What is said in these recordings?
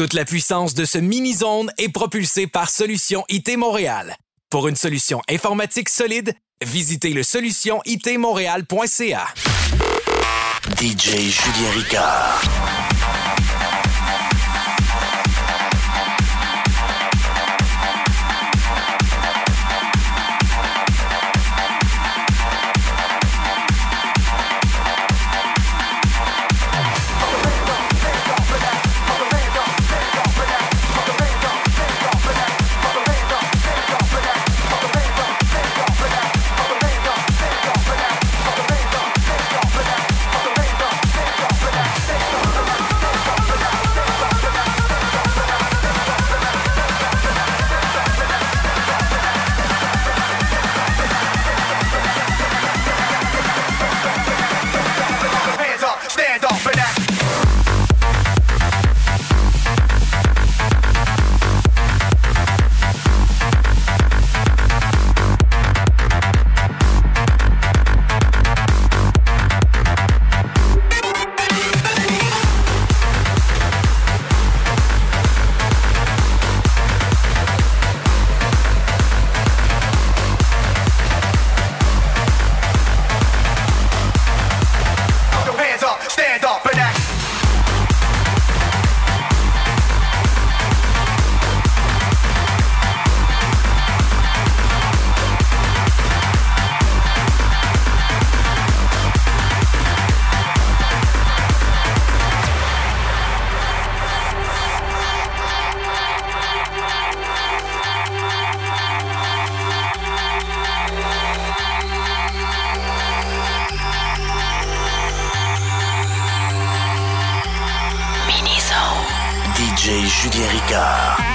Toute la puissance de ce mini-zone est propulsée par Solution IT Montréal. Pour une solution informatique solide, visitez le solutionitmontréal.ca. DJ Julien Ricard. Julien Ricard.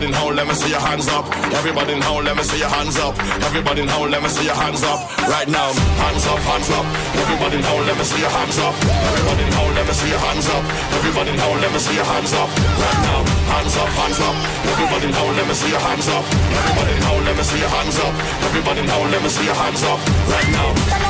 Everybody in hole, let me see your hands up. Everybody in hole, let me see your hands up. Everybody in hole, let me see your hands up. Right now, hands up, hands up. Everybody in hole, let me see your hands up. Everybody in hole, let me see your hands up. Everybody in hole, let me see your hands up. Right now, hands up, hands up. Everybody in hole, let me see your hands up. Everybody in hole, let me see your hands up. Everybody in hole, let me see your hands up. Right now,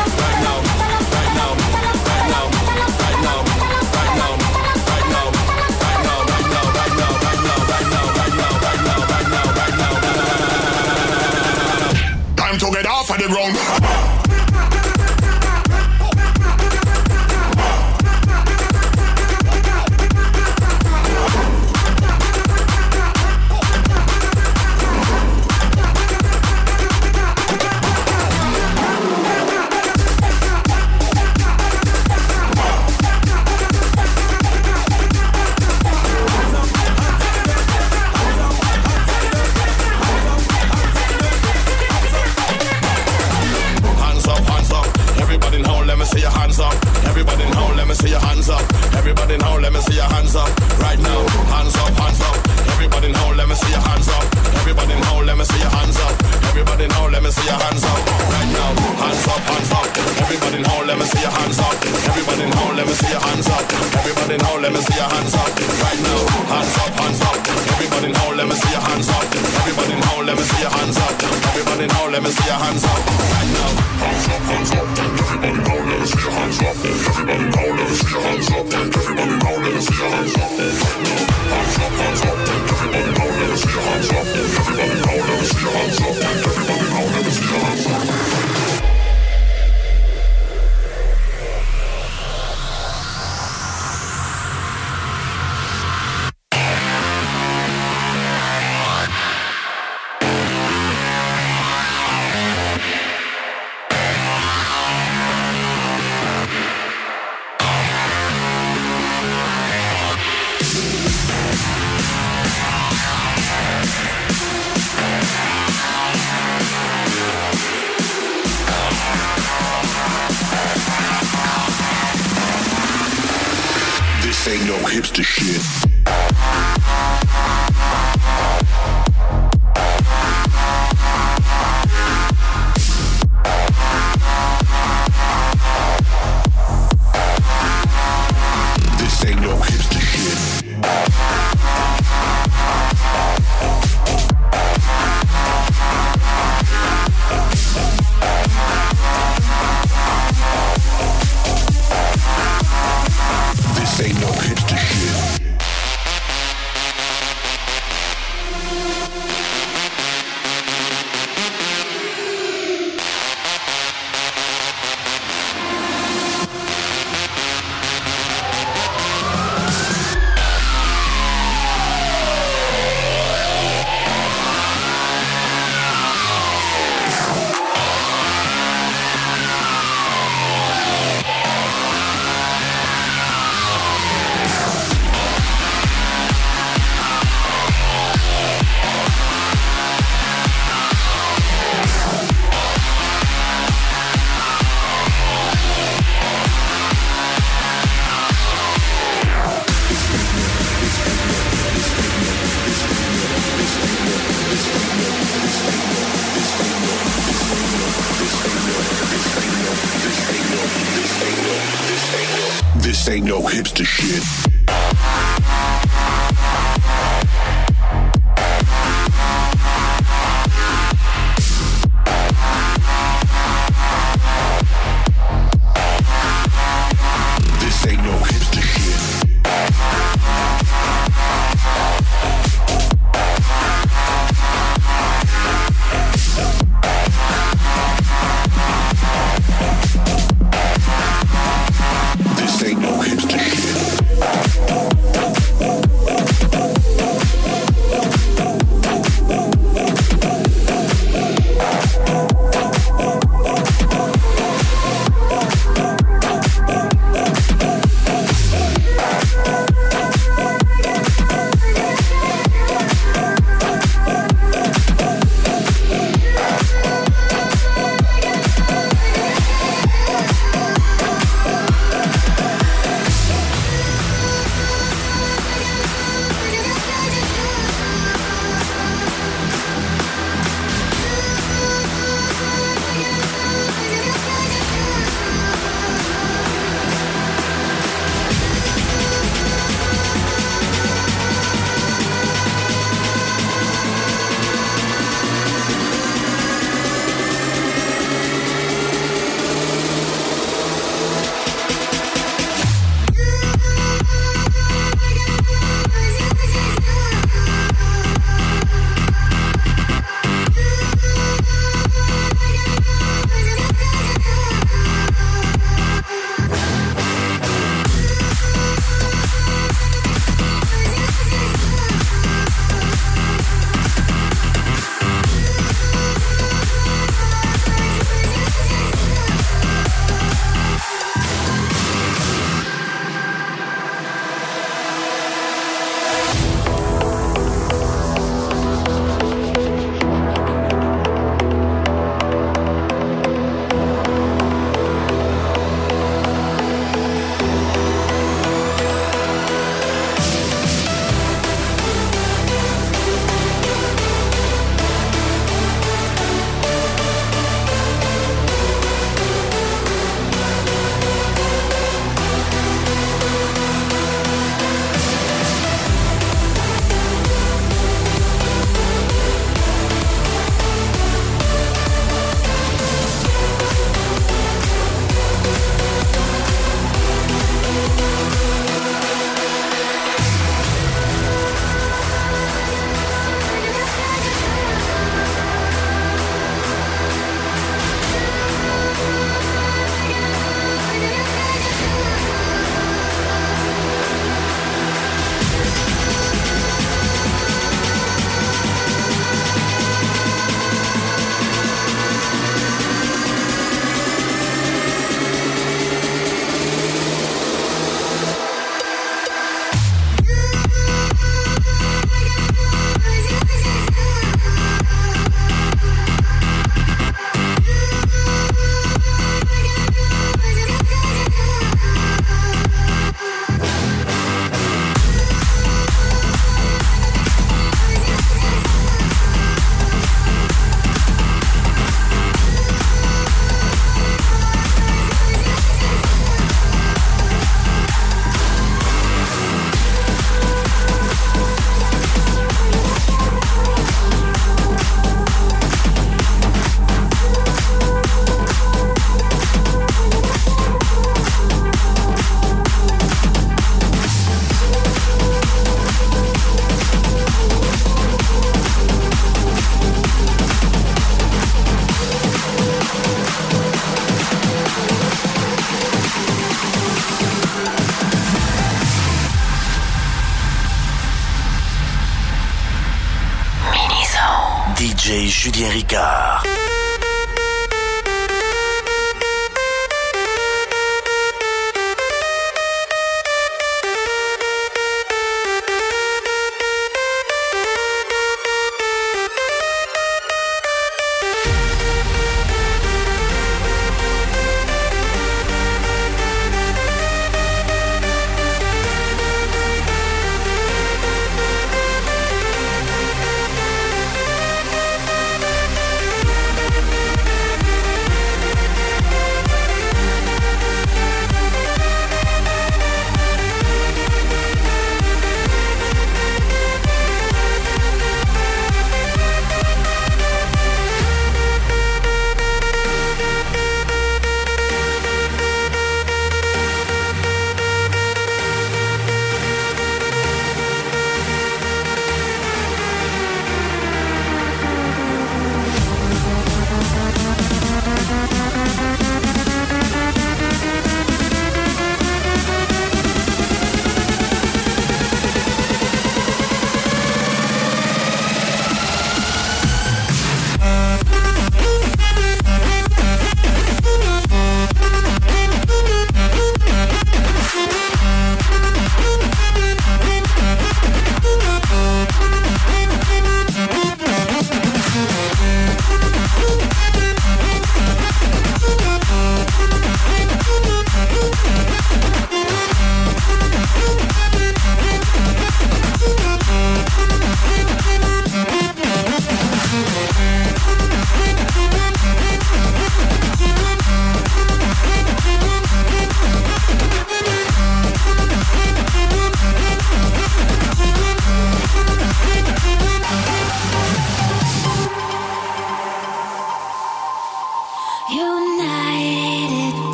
Time to get off of the ground. Hipster shit.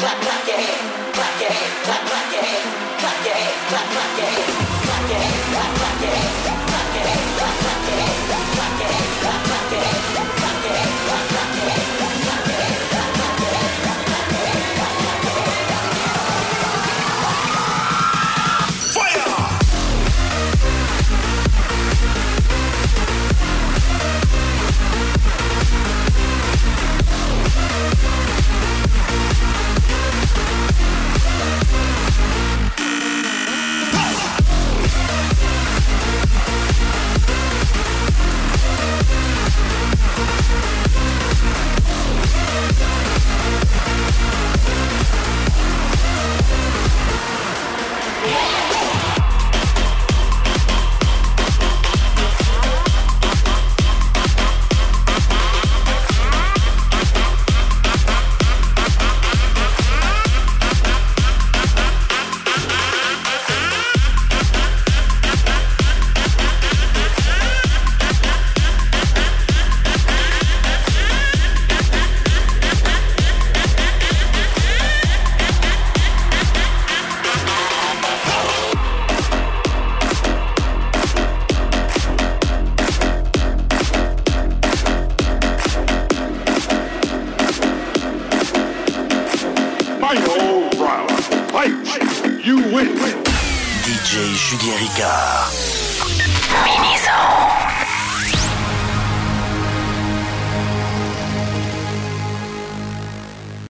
Round.